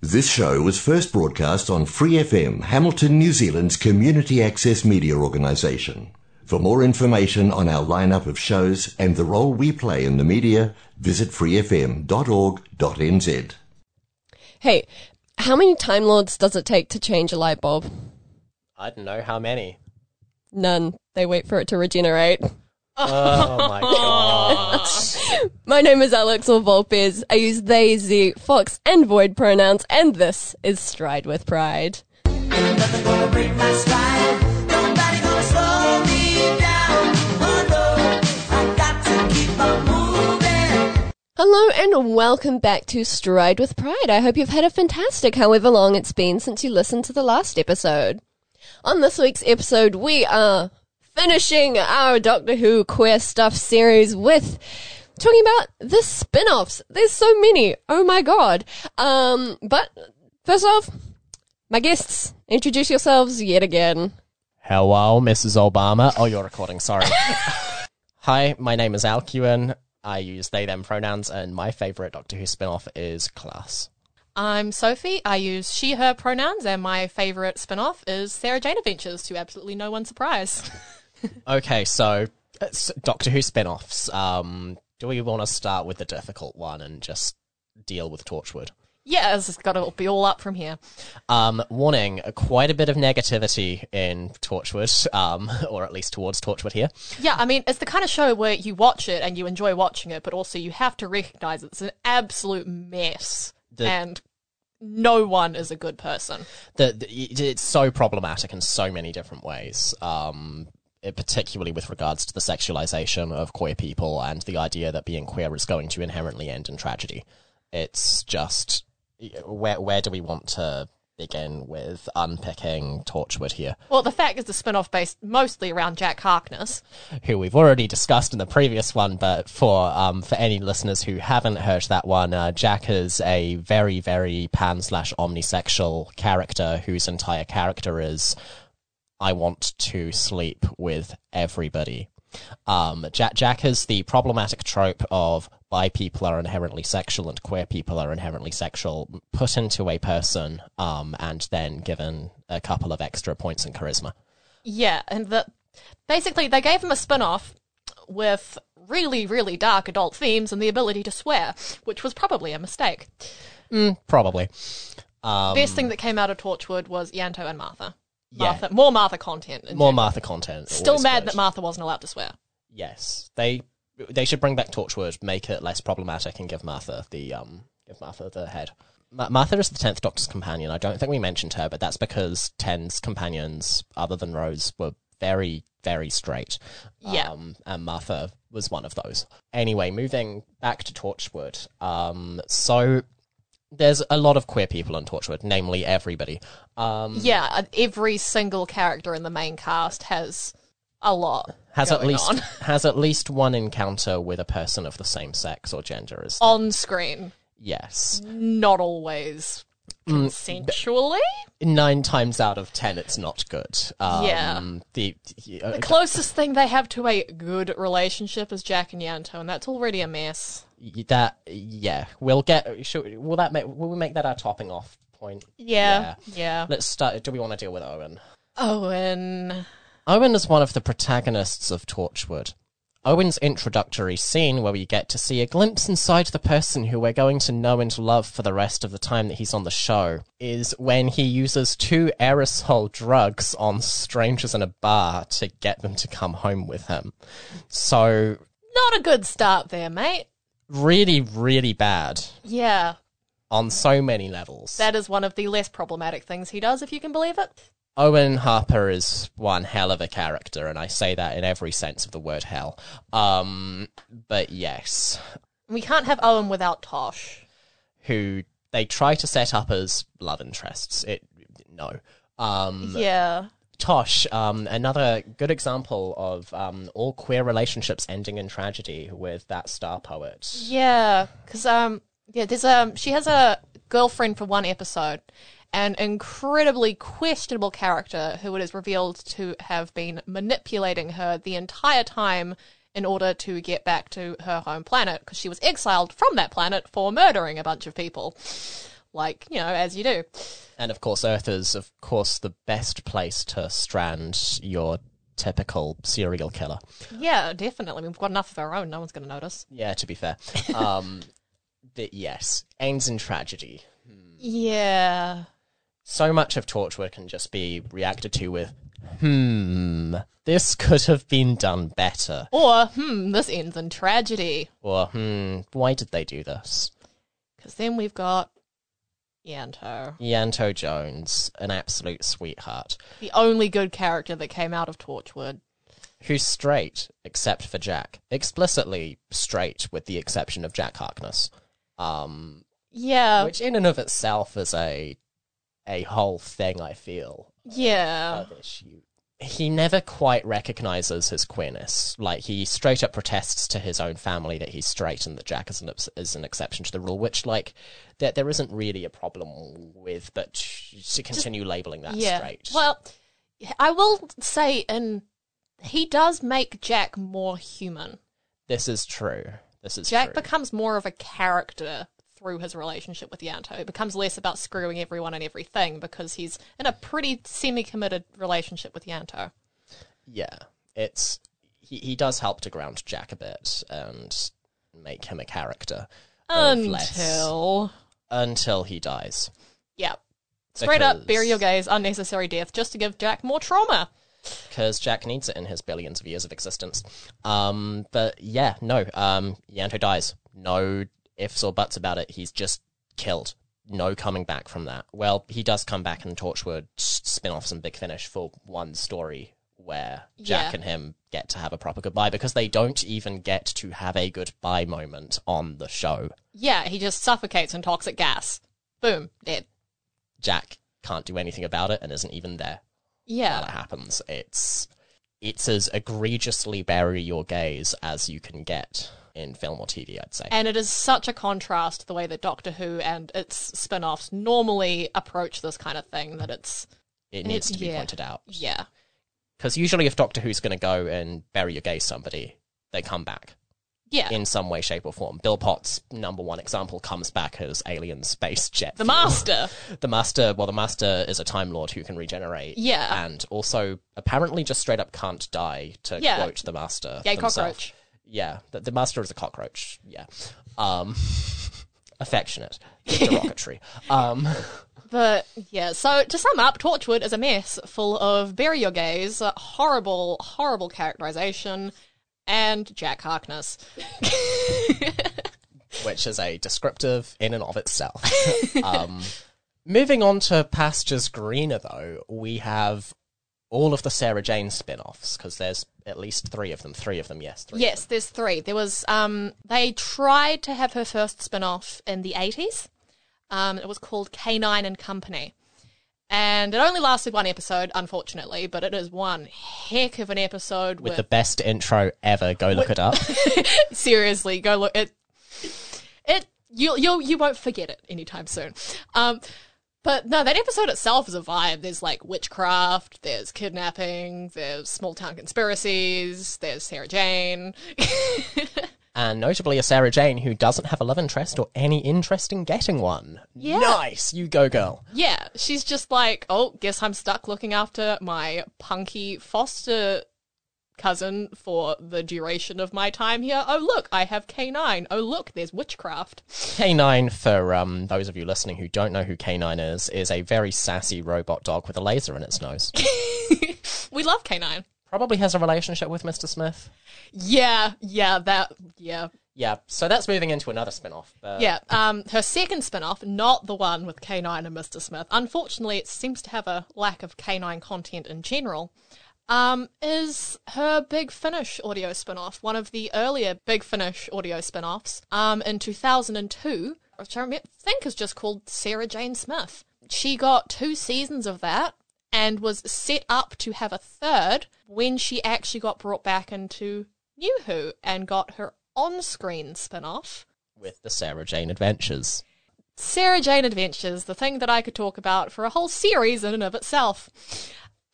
This show was first broadcast on Free FM, Hamilton, New Zealand's community access media organisation. For more information on our lineup of shows and the role we play in the media, visit freefm.org.nz. Hey, how many Time Lords does it take to change a light bulb? I don't know how many. None. They wait for it to regenerate. Oh my god. My name is Alex or Volpez. I use they, ze, fox, and void pronouns, and this is Stride with Pride. Nothing gonna break my stride. Nobody gonna slow me down. Oh no, I got to keep on moving. Hello and welcome back to Stride with Pride. I hope you've had a fantastic however long it's been since you listened to the last episode. On this week's episode, we are finishing our Doctor Who queer stuff series with talking about the spin-offs. There's so many. Oh my god. Um, but first off, my guests, introduce yourselves yet again. Hello, Mrs. Obama. Oh, you're recording, sorry. Hi, my name is Alcuin. I use they them pronouns and my favourite Doctor Who spin-off is Class. I'm Sophie. I use she, her pronouns, and my favourite spin off is Sarah Jane Adventures, to absolutely no one's surprise. Okay, so it's Doctor Who spin-offs. Um, do we want to start with the difficult one and just deal with Torchwood? yeah, it's got to be all up from here. Um, warning, quite a bit of negativity in Torchwood, um, or at least towards Torchwood here. Yeah, I mean, it's the kind of show where you watch it and you enjoy watching it, but also you have to recognise it's an absolute mess. The- and no one is a good person. the, the it's so problematic in so many different ways. Um, particularly with regards to the sexualization of queer people and the idea that being queer is going to inherently end in tragedy. It's just where where do we want to begin with unpicking Torchwood here, Well, the fact is the spin off based mostly around Jack Harkness. who we've already discussed in the previous one, but for um, for any listeners who haven't heard that one, uh, Jack is a very very pan slash omnisexual character whose entire character is I want to sleep with everybody. Um, Jack, Jack is the problematic trope of bi people are inherently sexual and queer people are inherently sexual put into a person um, and then given a couple of extra points in charisma. Yeah, and that basically they gave him a spin off with really, really dark adult themes and the ability to swear, which was probably a mistake. Probably. Um, Best thing that came out of Torchwood was Ianto and Martha. Yeah. Martha, more Martha content. more. Martha content. Still mad good. that Martha wasn't allowed to swear. Yes, they they should bring back Torchwood, make it less problematic, and give Martha the um give Martha the head. Ma- Martha is the tenth Doctor's companion. I don't think we mentioned her, but that's because Ten's companions, other than Rose, were very very straight. Yeah. um, and Martha was one of those. Anyway, moving back to Torchwood. Um, so. There's a lot of queer people on Torchwood, namely everybody. Um, Yeah, uh, every single character in the main cast has a lot. has at least on. has at least one encounter with a person of the same sex or gender as on screen, yes not always Mm, consensually. nine times out of ten it's not good um, Yeah. the, uh, The closest thing they have to a good relationship is Jack and Ianto, and that's already a mess. That yeah we'll get should, will that make will we make that our topping off point Yeah, yeah. let's start do we want to deal with owen Owen. owen is one of the protagonists of torchwood Owen's introductory scene, where we get to see a glimpse inside the person who we're going to know and love for the rest of the time that he's on the show, is when he uses two aerosol drugs on strangers in a bar to get them to come home with him. So, Not a good start there, mate. Really, really bad Yeah, on so many levels. that is one of the less problematic things he does, if you can believe it. Owen Harper is one hell of a character, and I say that in every sense of the word hell. Um, but yes, We can't have Owen without Tosh. who they try to set up as love interests. It no. Um, Yeah. Tosh, um, another good example of um, all queer relationships ending in tragedy with that star poet. Yeah, because um, yeah, there's um, she has a girlfriend for one episode, an incredibly questionable character who it is revealed to have been manipulating her the entire time in order to get back to her home planet because she was exiled from that planet for murdering a bunch of people. Like you know, as you do. And of course, Earth is, of course, the best place to strand your typical serial killer. Yeah, definitely. We've got enough of our own. No one's going to notice. Yeah, to be fair. Um, but yes, ends in tragedy. Yeah. So much of Torchwood can just be reacted to with, hmm, this could have been done better. Or, hmm, this ends in tragedy. Or, hmm, why did they do this? Because then we've got Ianto, Ianto Jones, an absolute sweetheart, the only good character that came out of Torchwood. who's straight, except for Jack. Explicitly straight, with the exception of Jack Harkness. Um, Yeah. which in and of itself is a a whole thing I feel yeah. of issue. He never quite recognizes his queerness. Like he straight up protests to his own family that he's straight and that Jack is an is an exception to the rule. Which like that there isn't really a problem with, but to continue labeling that yeah. straight. Well, I will say, and he does make Jack more human. this is true. This is Jack true. becomes more of a character through his relationship with Ianto. It becomes less about screwing everyone and everything because he's in a pretty semi-committed relationship with Ianto. yeah, it's he he does help to ground Jack a bit and make him a character. Until, until he dies. yeah, straight up Because- bury your gays, unnecessary death, just to give Jack more trauma. because Jack needs it in his billions of years of existence. Um, but yeah, no, um, Ianto dies. No ifs or buts about it. He's just killed. No coming back from that. Well, he does come back in Torchwood spin offs and Big Finish for one story where Jack Yeah. and him get to have a proper goodbye because they don't even get to have a goodbye moment on the show. Yeah, he just suffocates in toxic gas. Boom, dead. Jack can't do anything about it and isn't even there. Yeah. while it happens. It's it's as egregiously bury your gays as you can get in film or TV, I'd say. And it is such a contrast to the way that Doctor Who and its spin offs normally approach this kind of thing that it's. it needs it- to be yeah. pointed out. Yeah. Because usually, if Doctor Who's going to go and bury your gays somebody, they come back Yeah. in some way, shape, or form. Bill Potts, number one example, comes back as alien space jet. the fuel. Master. The Master, well, the Master is a Time Lord who can regenerate. Yeah. And also, apparently, just straight up can't die, to Yeah. quote the Master. Gay cockroach. Yeah, the, the master is a cockroach. Yeah, um, affectionate, derogatory. Um, But yeah, so to sum up, Torchwood is a mess full of bury your gays, horrible, horrible characterization, and Jack Harkness. which is a descriptive in and of itself. um, moving on to pastures greener, though, we have all of the Sarah Jane spin-offs because there's at least three of them. Three of them, yes. Three. Yes, there's three. There was um they tried to have her first spin-off in the 80s. Um it was called K9 and Company. And it only lasted one episode, unfortunately, but it is one heck of an episode With with the best intro ever. Go look it up. seriously go look it it you you you won't forget it anytime soon um but no that episode itself is a vibe there's like witchcraft there's kidnapping there's small town conspiracies there's sarah jane and notably a Sarah Jane who doesn't have a love interest or any interest in getting one. Yeah. Nice. You go, girl. yeah she's just like oh guess i'm stuck looking after my punky foster cousin for the duration of my time here oh look i have k9 oh look there's witchcraft K9, for um, those of you listening who don't know who K9 is, is a very sassy robot dog with a laser in its nose. we love k9 Probably has a relationship with Mr. Smith. yeah yeah that yeah Yeah, so that's moving into another spin off. But Yeah, um, her second spin off, not the one with K9 and Mr. Smith. Unfortunately, it seems to have a lack of K9 content in general. Um, is her Big Finish audio spin off, one of the earlier Big Finish audio spin offs, um, in 2002, which I think is just called Sarah Jane Smith. She got two seasons of that and was set up to have a third when she actually got brought back into New Who and got her on screen spin off. with the Sarah Jane Adventures. Sarah Jane Adventures, the thing that I could talk about for a whole series in and of itself.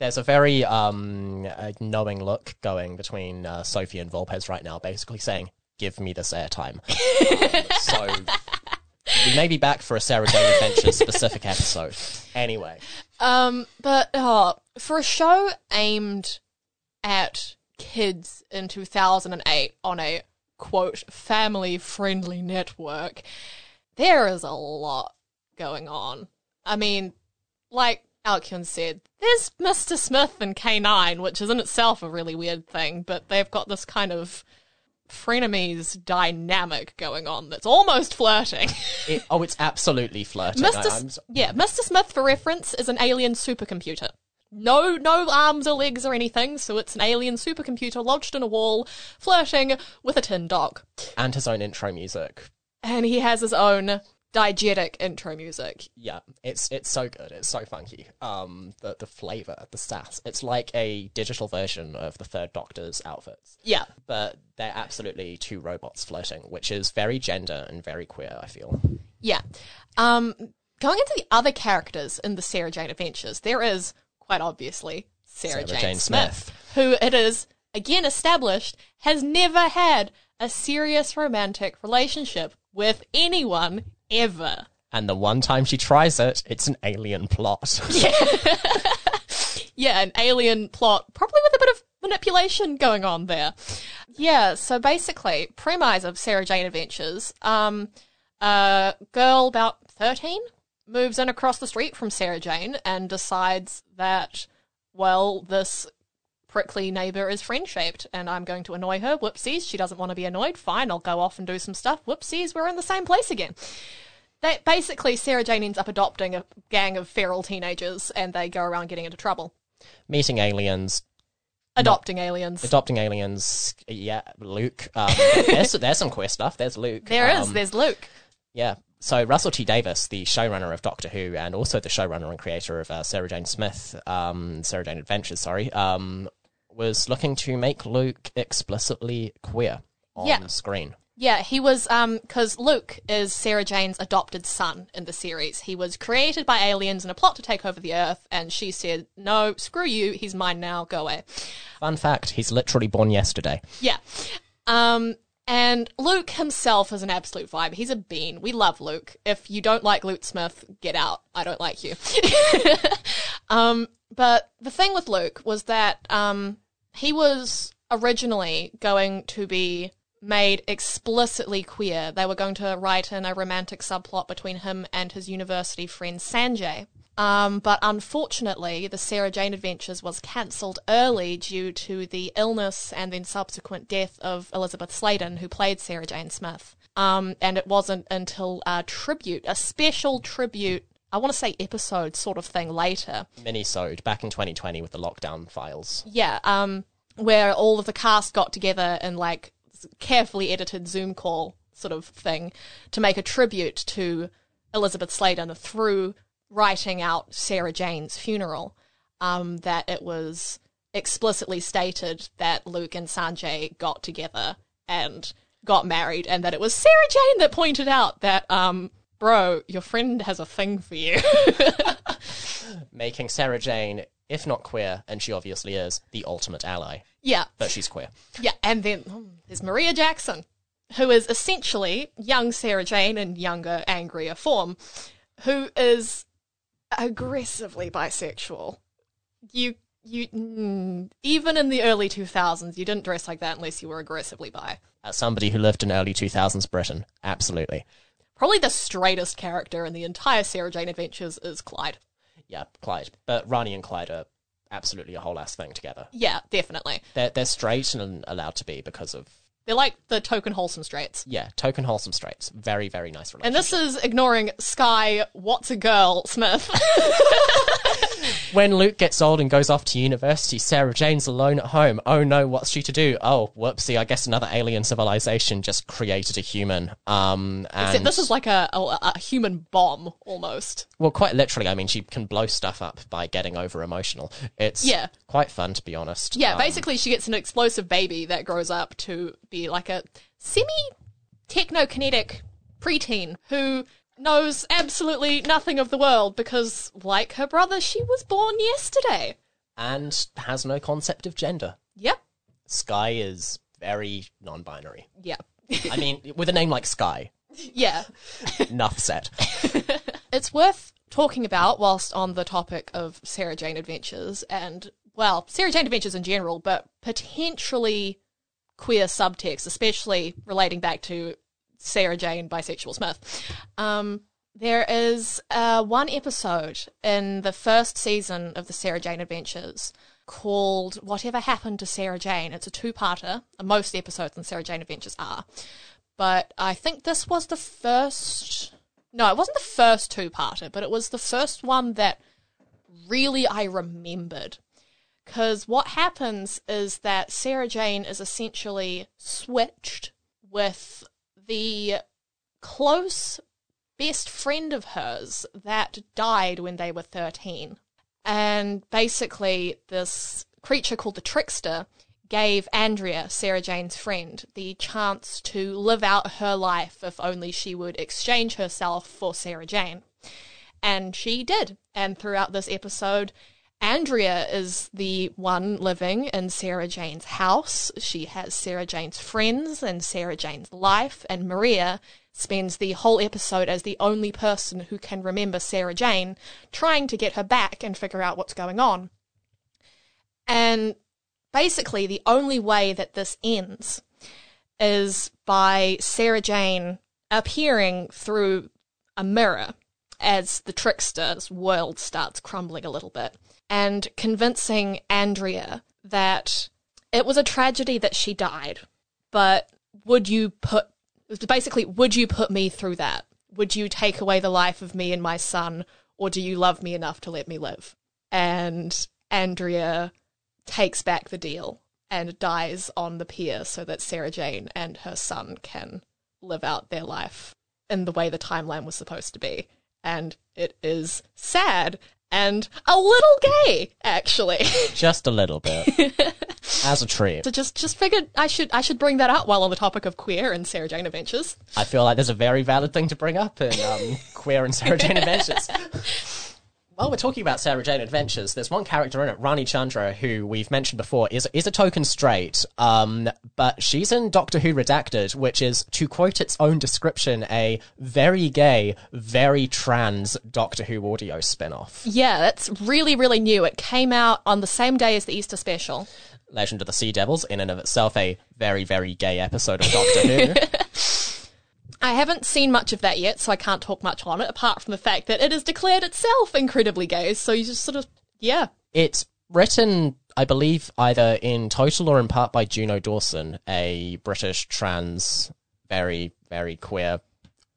There's a very um, uh, knowing look going between uh, Sophie and Volpez right now, basically saying, "Give me this airtime." Um, so we may be back for a Sarah Jane Adventures specific episode. Anyway, Um, but uh, for a show aimed at kids in 2008 on a quote family friendly network, there is a lot going on. I mean, like Alcuin said, there's Mr. Smith and K9, which is in itself a really weird thing, but they've got this kind of frenemies dynamic going on that's almost flirting. it, oh, it's absolutely flirting. Mr. I, S- I'm yeah, Mr. Smith, for reference, is an alien supercomputer. No, no arms or legs or anything, so it's an alien supercomputer lodged in a wall, flirting with a tin dog. and his own intro music. And he has his own diegetic intro music. Yeah, it's it's so good. It's so funky. Um, the the flavor, the sass. It's like a digital version of the Third Doctor's outfits, Yeah. but they're absolutely two robots floating, which is very gender and very queer. I feel. Yeah. Um, going into the other characters in the Sarah Jane Adventures, there is, quite obviously, Sarah, Sarah Jane, Jane Smith, who it is, again established, has never had a serious romantic relationship with anyone ever. And the one time she tries it, it's an alien plot. Yeah, yeah, an alien plot, probably with a bit of manipulation going on there. Yeah, so basically, premise of Sarah Jane Adventures, um, a girl about 13 moves in across the street from Sarah Jane and decides that, well, this prickly neighbor is friend shaped and I'm going to annoy her. Whoopsies, she doesn't want to be annoyed. Fine, I'll go off and do some stuff. Whoopsies, we're in the same place again. They, basically, Sarah Jane ends up adopting a gang of feral teenagers and they go around getting into trouble. Meeting aliens, Adopting aliens. adopting aliens. Yeah, Luke. Um, there's there's some queer stuff. There's Luke. There is. Um, There's Luke. Yeah. So Russell T Davies, the showrunner of Doctor Who, and also the showrunner and creator of uh, Sarah Jane Smith, um, Sarah Jane Adventures, sorry, um, was looking to make Luke explicitly queer on Yeah. screen. Yeah, he was um because Luke is Sarah Jane's adopted son in the series. He was created by aliens in a plot to take over the Earth, and she said, "No, screw you. He's mine now. Go away." Fun fact: he's literally born yesterday. Yeah. Um, and Luke himself is an absolute vibe. He's a bean. We love Luke. If you don't like Luke Smith, get out. I don't like you. um, but the thing with Luke was that um, he was originally going to be made explicitly queer. They were going to write in a romantic subplot between him and his university friend Sanjay. Um, but unfortunately, the Sarah Jane Adventures was cancelled early due to the illness and then subsequent death of Elizabeth Sladen, who played Sarah Jane Smith. Um, and it wasn't until a tribute, a special tribute, I want to say episode sort of thing later, Minisode back in 2020 with the lockdown files. yeah, um, where all of the cast got together in like carefully edited Zoom call sort of thing to make a tribute to Elizabeth Sladen through writing out Sarah Jane's funeral. Um, that it was explicitly stated that Luke and Sanjay got together and got married, and that it was Sarah Jane that pointed out that, um, bro, your friend has a thing for you. Making Sarah Jane, if not queer, and she obviously is, the ultimate ally. yeah. But she's queer. Yeah, and then hmm, there's Maria Jackson, who is essentially young Sarah Jane in younger, angrier form, who is aggressively bisexual. You, you, mm, even in the early 2000s, you didn't dress like that unless you were aggressively bi. As somebody who lived in early 2000s Britain, absolutely. Probably the straightest character in the entire Sarah Jane Adventures is Clyde. Yeah, Clyde. But Rani and Clyde are absolutely a whole ass thing together. Yeah, definitely. They're, they're straight and allowed to be because of, They're like the token wholesome straights. yeah, token wholesome straights. Very, very nice relationship. And this is ignoring Sky, what's a girl, Smith. when Luke gets old and goes off to university, Sarah Jane's alone at home. Oh no, what's she to do? Oh, whoopsie, I guess another alien civilization just created a human. Um, and Except this is like a, a, a human bomb almost. well, quite literally. I mean, she can blow stuff up by getting over emotional. It's Yeah. quite fun to be honest. Yeah, Um, basically, she gets an explosive baby that grows up to be like a semi technokinetic preteen who knows absolutely nothing of the world because, like her brother, she was born yesterday. and has no concept of gender. Yep. Sky is very non-binary. Yeah. I mean, with a name like Sky, Yeah. Enough said. it's worth talking about whilst on the topic of Sarah Jane Adventures and, well, Sarah Jane Adventures in general, but potentially queer subtext, especially relating back to Sarah Jane Bisexual Smith. Um, there is uh, one episode in the first season of the Sarah Jane Adventures called Whatever Happened to Sarah Jane. It's a two parter. Most episodes in Sarah Jane Adventures are. But I think this was the first. No, it wasn't the first two parter, but it was the first one that really I remembered. Because what happens is that Sarah Jane is essentially switched with the close best friend of hers that died when they were 13. And basically, this creature called the Trickster gave Andrea, Sarah Jane's friend, the chance to live out her life if only she would exchange herself for Sarah Jane. And she did. And throughout this episode, Andrea is the one living in Sarah Jane's house. She has Sarah Jane's friends and Sarah Jane's life, and Maria spends the whole episode as the only person who can remember Sarah Jane, trying to get her back and figure out what's going on. And basically, the only way that this ends is by Sarah Jane appearing through a mirror as the trickster's world starts crumbling a little bit and convincing Andrea that it was a tragedy that she died, but would you put basically would you put me through that? Would you take away the life of me and my son or do you love me enough to let me live? And Andrea takes back the deal and dies on the pier so that Sarah Jane and her son can live out their life in the way the timeline was supposed to be. And it is sad and a little gay, actually. Just a little bit. As a treat. so just just figured I should I should bring that up while on the topic of queer and Sarah Jane Adventures. I feel like there's a very valid thing to bring up in um, Queer and Sarah Jane Adventures. While we're talking about Sarah Jane Adventures, there's one character in it, Rani Chandra, who we've mentioned before, is is a token straight, um, but she's in Doctor Who Redacted, which is, to quote its own description, a very gay, very trans Doctor Who audio spin-off. Yeah, that's really really new. It came out on the same day as the Easter special. Legend of the Sea Devils, in and of itself, a very, very gay episode of Doctor Who. I haven't seen much of that yet, so I can't talk much on it, apart from the fact that it has declared itself incredibly gay. So you just sort of, yeah. It's written, I believe, either in total or in part by Juno Dawson, a British trans, very, very queer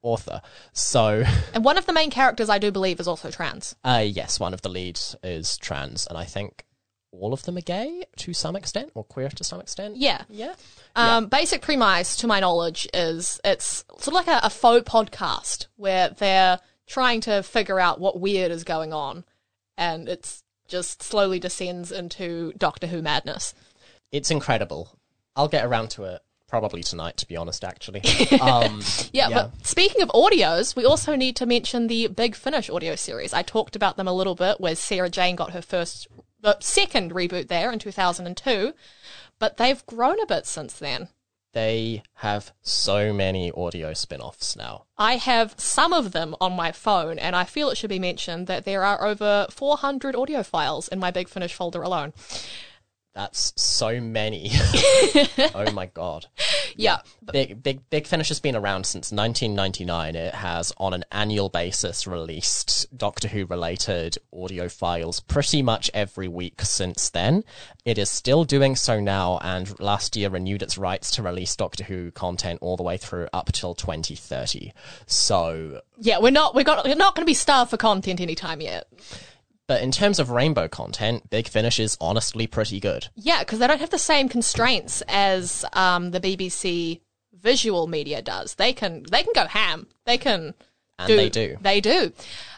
author. So, And one of the main characters, I do believe, is also trans. uh, yes, one of the leads is trans, and I think all of them are gay to some extent, or queer to some extent. Yeah. Yeah. Um, Basic premise, to my knowledge, is it's sort of like a, a faux podcast where they're trying to figure out what weird is going on, and it's just slowly descends into Doctor Who madness. It's incredible. I'll get around to it probably tonight, to be honest, actually. Um, Yeah, Yeah. but speaking of audios, we also need to mention the Big Finish audio series. I talked about them a little bit, where Sarah Jane got her first, uh, second reboot there in 2002, but they've grown a bit since then. they have so many audio spin offs now. I have some of them on my phone, and I feel it should be mentioned that there are over 400 audio files in my Big Finish folder alone. That's so many. oh my god. Yeah. Big Big Big Finish has been around since 1999. It has on an annual basis released Doctor Who related audio files pretty much every week since then. It is still doing so now and last year renewed its rights to release Doctor Who content all the way through up till 2030. So, Yeah, we're not we're, got, we're not going to be starved for content anytime yet. But in terms of rainbow content, Big Finish is honestly pretty good. Yeah, because they don't have the same constraints as um, the BBC visual media does. They can they can go ham. They can. And they do. They do.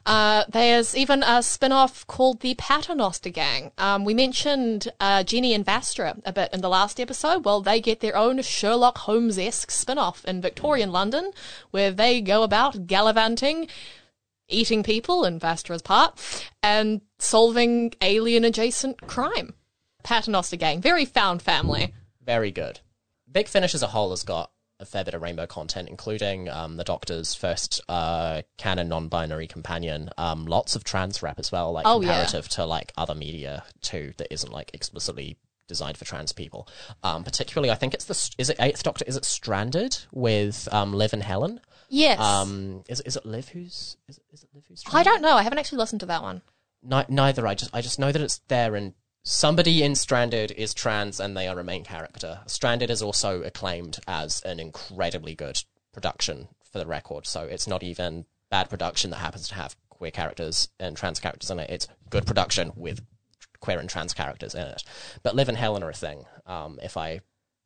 Uh, there's even a spin off called the Paternoster Gang. Um, we mentioned uh, Jenny and Vastra a bit in the last episode. Well, they get their own Sherlock Holmes esque spin off in Victorian London where they go about gallivanting, eating people in Vastra's part, and solving alien adjacent crime. Paternoster Gang, very found family. very good. Big Finish as a whole has got a fair bit of rainbow content, including um, the Doctor's first uh, canon non-binary companion. Um, lots of trans rep as well, like Oh, yeah. comparative to like other media too that isn't like explicitly designed for trans people. Um, particularly, I think it's the is it Eighth Doctor? Is it Stranded with um, Liv and Helen? Yes. Um, is is it Liv who's is is it Liv who's? I don't know. I haven't actually listened to that one. Ni- neither. I just I just know that it's there and somebody in Stranded is trans and they are a main character. Stranded is also acclaimed as an incredibly good production for the record, so it's not even bad production that happens to have queer characters and trans characters in it. It's good production with queer and trans characters in it. But Liv and Helen are a thing, um, if I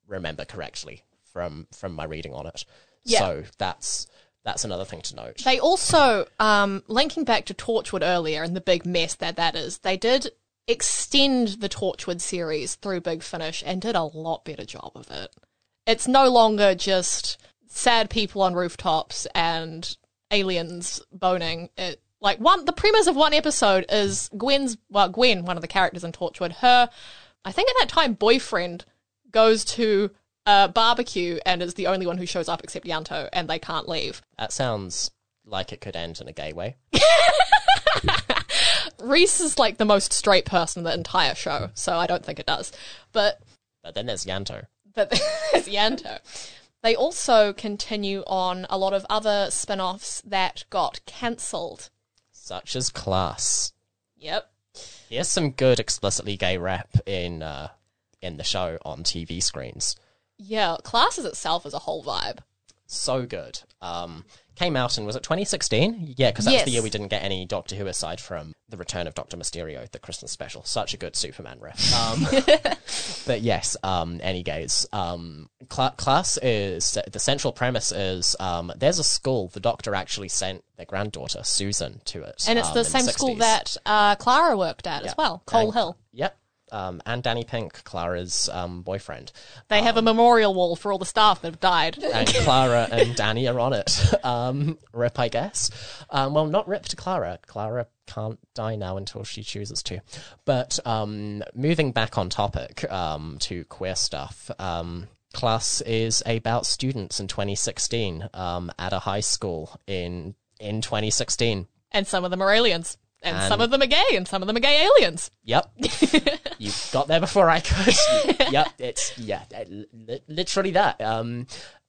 remember correctly from from my reading on it. Yeah. So that's that's another thing to note. They also, um, linking back to Torchwood earlier and the big mess that that is, they did extend the Torchwood series through Big Finish and did a lot better job of it. It's no longer just sad people on rooftops and aliens boning. It like one the premise of one episode is Gwen's well Gwen, one of the characters in Torchwood, her I think at that time boyfriend goes to a barbecue and is the only one who shows up except Ianto and they can't leave. That sounds like it could end in a gay way. Rhys is like the most straight person in the entire show, so I don't think it does. But But then there's Ianto. but there's Ianto. They also continue on a lot of other spin-offs that got cancelled. such as Class. Yep. Here's some good explicitly gay rap in uh, in the show on TV screens. Yeah, classes itself is a whole vibe. So good. Um, came out and was it 2016? Yeah, because that's was the year we didn't get any Doctor Who aside from the return of Doctor Mysterio, the Christmas special. Such a good Superman riff. Um, but yes, um, any gays. Um, cla class is the central premise is um, there's a school. The Doctor actually sent their granddaughter Susan to it, And it's um, the in same school that uh, Clara worked at as well, Coal And- Hill. Yep. Um, and Danny Pink, Clara's um, boyfriend. They have a memorial wall for all the staff that have died. And Clara and Danny are on it. Um, rip, I guess. Um, well, not rip to Clara. Clara can't die now until she chooses to. But um, moving back on topic um, to queer stuff. Um, Class is about students in 2016 um, at a high school in in 2016. And some of them are aliens. And, And- some of them are gay, and some of them are gay aliens. Yep. you got there before I could. yep. It's yeah, li- literally that. Um,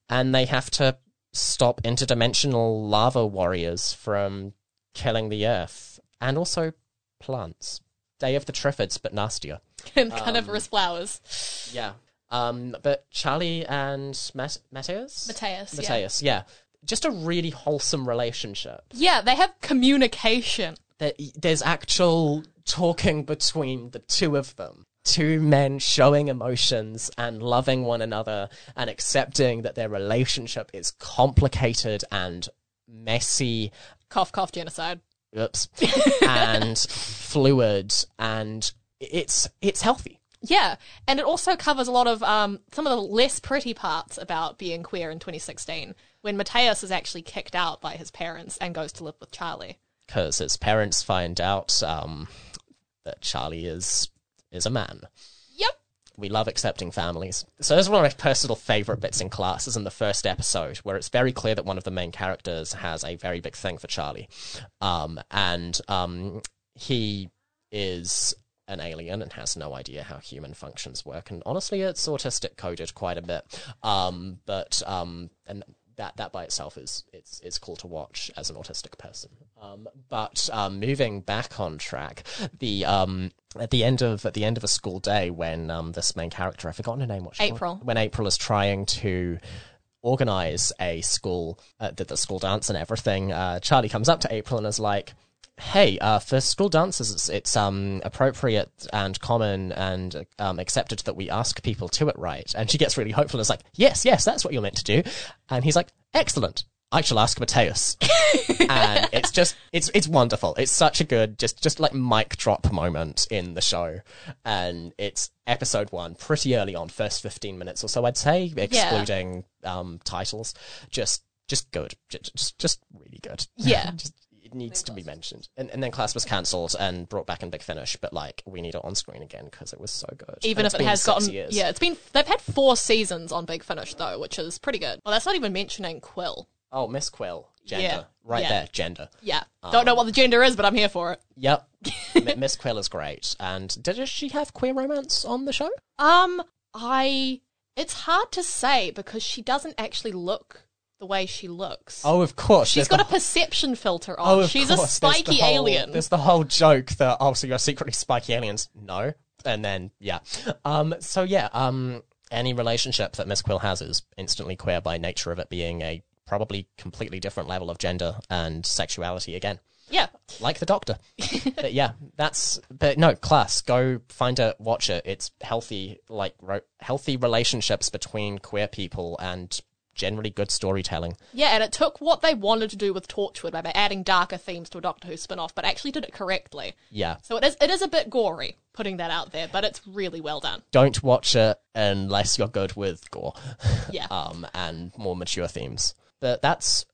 and they have to stop interdimensional lava warriors from killing the Earth and also plants. Day of the Triffids, but nastier. and carnivorous flowers. Yeah. Um, but Charlie and Mat- Matteusz. Matteusz, yeah. Matteusz. Yeah. Just a really wholesome relationship. Yeah, they have communication. That there's actual talking between the two of them. Two men showing emotions and loving one another and accepting that their relationship is complicated and messy, Cough, cough, genocide. oops, and fluid and it's it's healthy. Yeah, and it also covers a lot of um, some of the less pretty parts about being queer in 2016, when Matteusz is actually kicked out by his parents and goes to live with Charlie. Because his parents find out um, that Charlie is is a man. Yep. We love accepting families. So this is one of my personal favorite bits in class is in the first episode where it's very clear that one of the main characters has a very big thing for Charlie. Um, and um, he is an alien and has no idea how human functions work. And honestly, it's autistic coded quite a bit. Um, but um, and that that by itself is it's it's cool to watch as an autistic person. Um, but um, moving back on track, the um, at the end of at the end of a school day when um, this main character I've forgotten her name. What April. when April is trying to organize a school uh, the, the school dance and everything, uh, Charlie comes up to April and is like. Hey, uh, for school dances, it's, it's um, appropriate and common and um, accepted that we ask people to it right. And she gets really hopeful and is like, yes, yes, that's what you're meant to do. And he's like, excellent. I shall ask Matteusz. and it's just, it's, it's wonderful. It's such a good, just, just like mic drop moment in the show. And it's episode one, pretty early on, first 15 minutes or so, I'd say, excluding um, titles. Just, just good. Just, just, really good. Yeah. just, needs to be mentioned. And, and then class was cancelled and brought back in Big Finish, but like we need it on screen again because it was so good. Even And if it has gotten, years. yeah, it's been. They've had four seasons on Big Finish though, which is pretty good. Well, that's not even mentioning Quill. Oh, Miss Quill, gender, Yeah, right yeah. there, gender. Yeah, Um, don't know what the gender is, but I'm here for it. Yep, Miss Quill is great. And did she have queer romance on the show? Um, I. It's hard to say because she doesn't actually look the way she looks. Oh, of course. She's got the a perception filter on. Oh, of She's course. a There's the spiky whole- alien. There's the whole joke that oh, so you're secretly spiky aliens. No, and then yeah. Um. So yeah. Um. Any relationship that Miss Quill has is instantly queer by nature of it being a probably completely different level of gender and sexuality again. yeah. Like the Doctor. but yeah, that's. But no, class. Go find it, watch it. It's healthy, like ro- healthy relationships between queer people and generally good storytelling. Yeah, and it took what they wanted to do with Torchwood by adding darker themes to a Doctor Who spin off, but actually did it correctly. Yeah. So it is it is a bit gory putting that out there, but it's really well done. don't watch it unless you're good with gore Yeah. um, and more mature themes. But that's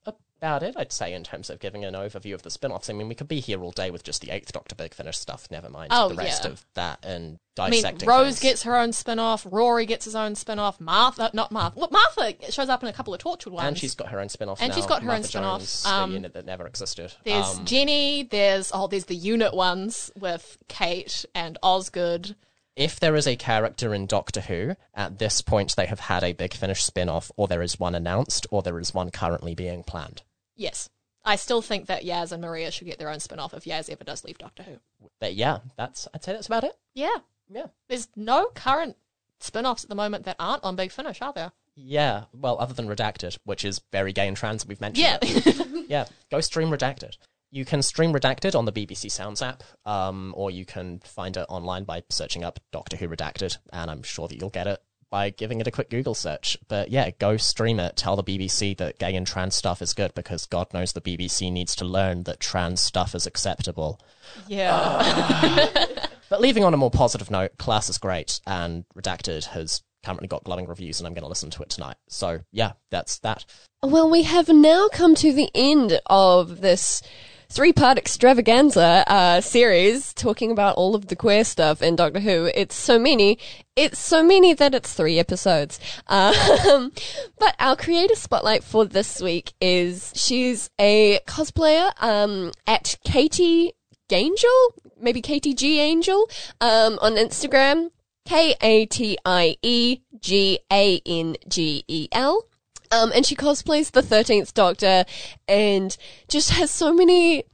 about it, I'd say, in terms of giving an overview of the spin offs. I mean, we could be here all day with just the Eighth Doctor Big Finish stuff, never mind Oh, the rest yeah. of that and dissecting. I mean. Rose things. gets her own spin off, Rory gets his own spin off, Martha, not Martha. Well, Martha shows up in a couple of Torchwood ones. And she's got her own spin off And now. she's got her own Martha spin-off, um, the unit that never existed. There's Um, Jenny, there's, oh, there's the unit ones with Kate and Osgood. if there is a character in Doctor Who, at this point they have had a Big Finish spin off, or there is one announced, or there is one currently being planned. Yes. I still think that Yaz and Maria should get their own spin off if Yaz ever does leave Doctor Who. But yeah, that's I'd say that's about it. Yeah. Yeah. There's no current spin offs at the moment that aren't on Big Finish, are there? Yeah, well, other than Redacted, which is very gay and trans, we've mentioned. Yeah. yeah. Go stream Redacted. You can stream Redacted on the BBC Sounds app, um, or you can find it online by searching up Doctor Who Redacted, and I'm sure that you'll get it by giving it a quick Google search. But yeah, go stream it. Tell the BBC that gay and trans stuff is good because God knows the BBC needs to learn that trans stuff is acceptable. yeah. But leaving on a more positive note, Class is great, and Redacted has currently got glowing reviews, and I'm going to listen to it tonight. So yeah, that's that. Well, we have now come to the end of this three part extravaganza uh, series talking about all of the queer stuff in Doctor Who. It's so many. It's so many that it's three episodes. Um, but our creator spotlight for this week is she's a cosplayer um, at Katie Gangel, maybe Katie G Angel, um, on Instagram. K A T I E G A N G E L. Um, and she cosplays the 13th Doctor and just has so many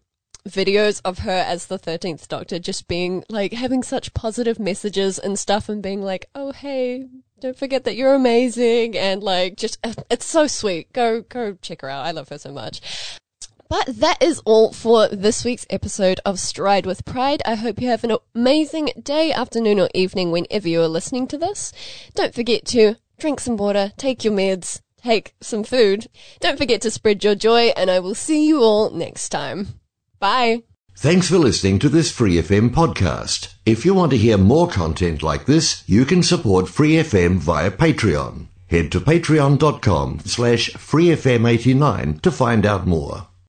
videos of her as the 13th Doctor just being like having such positive messages and stuff and being like, oh, hey, don't forget that you're amazing. And like, just, uh, it's so sweet. Go, go check her out. I love her so much. But that is all for this week's episode of Stride with Pride. I hope you have an amazing day, afternoon, or evening whenever you are listening to this. Don't forget to drink some water, take your meds, take some food. Don't forget to spread your joy, and I will see you all next time. Bye. Thanks for listening to this Free FM podcast. If you want to hear more content like this, you can support Free FM via Patreon. Head to patreon.com slash freefm89 to find out more.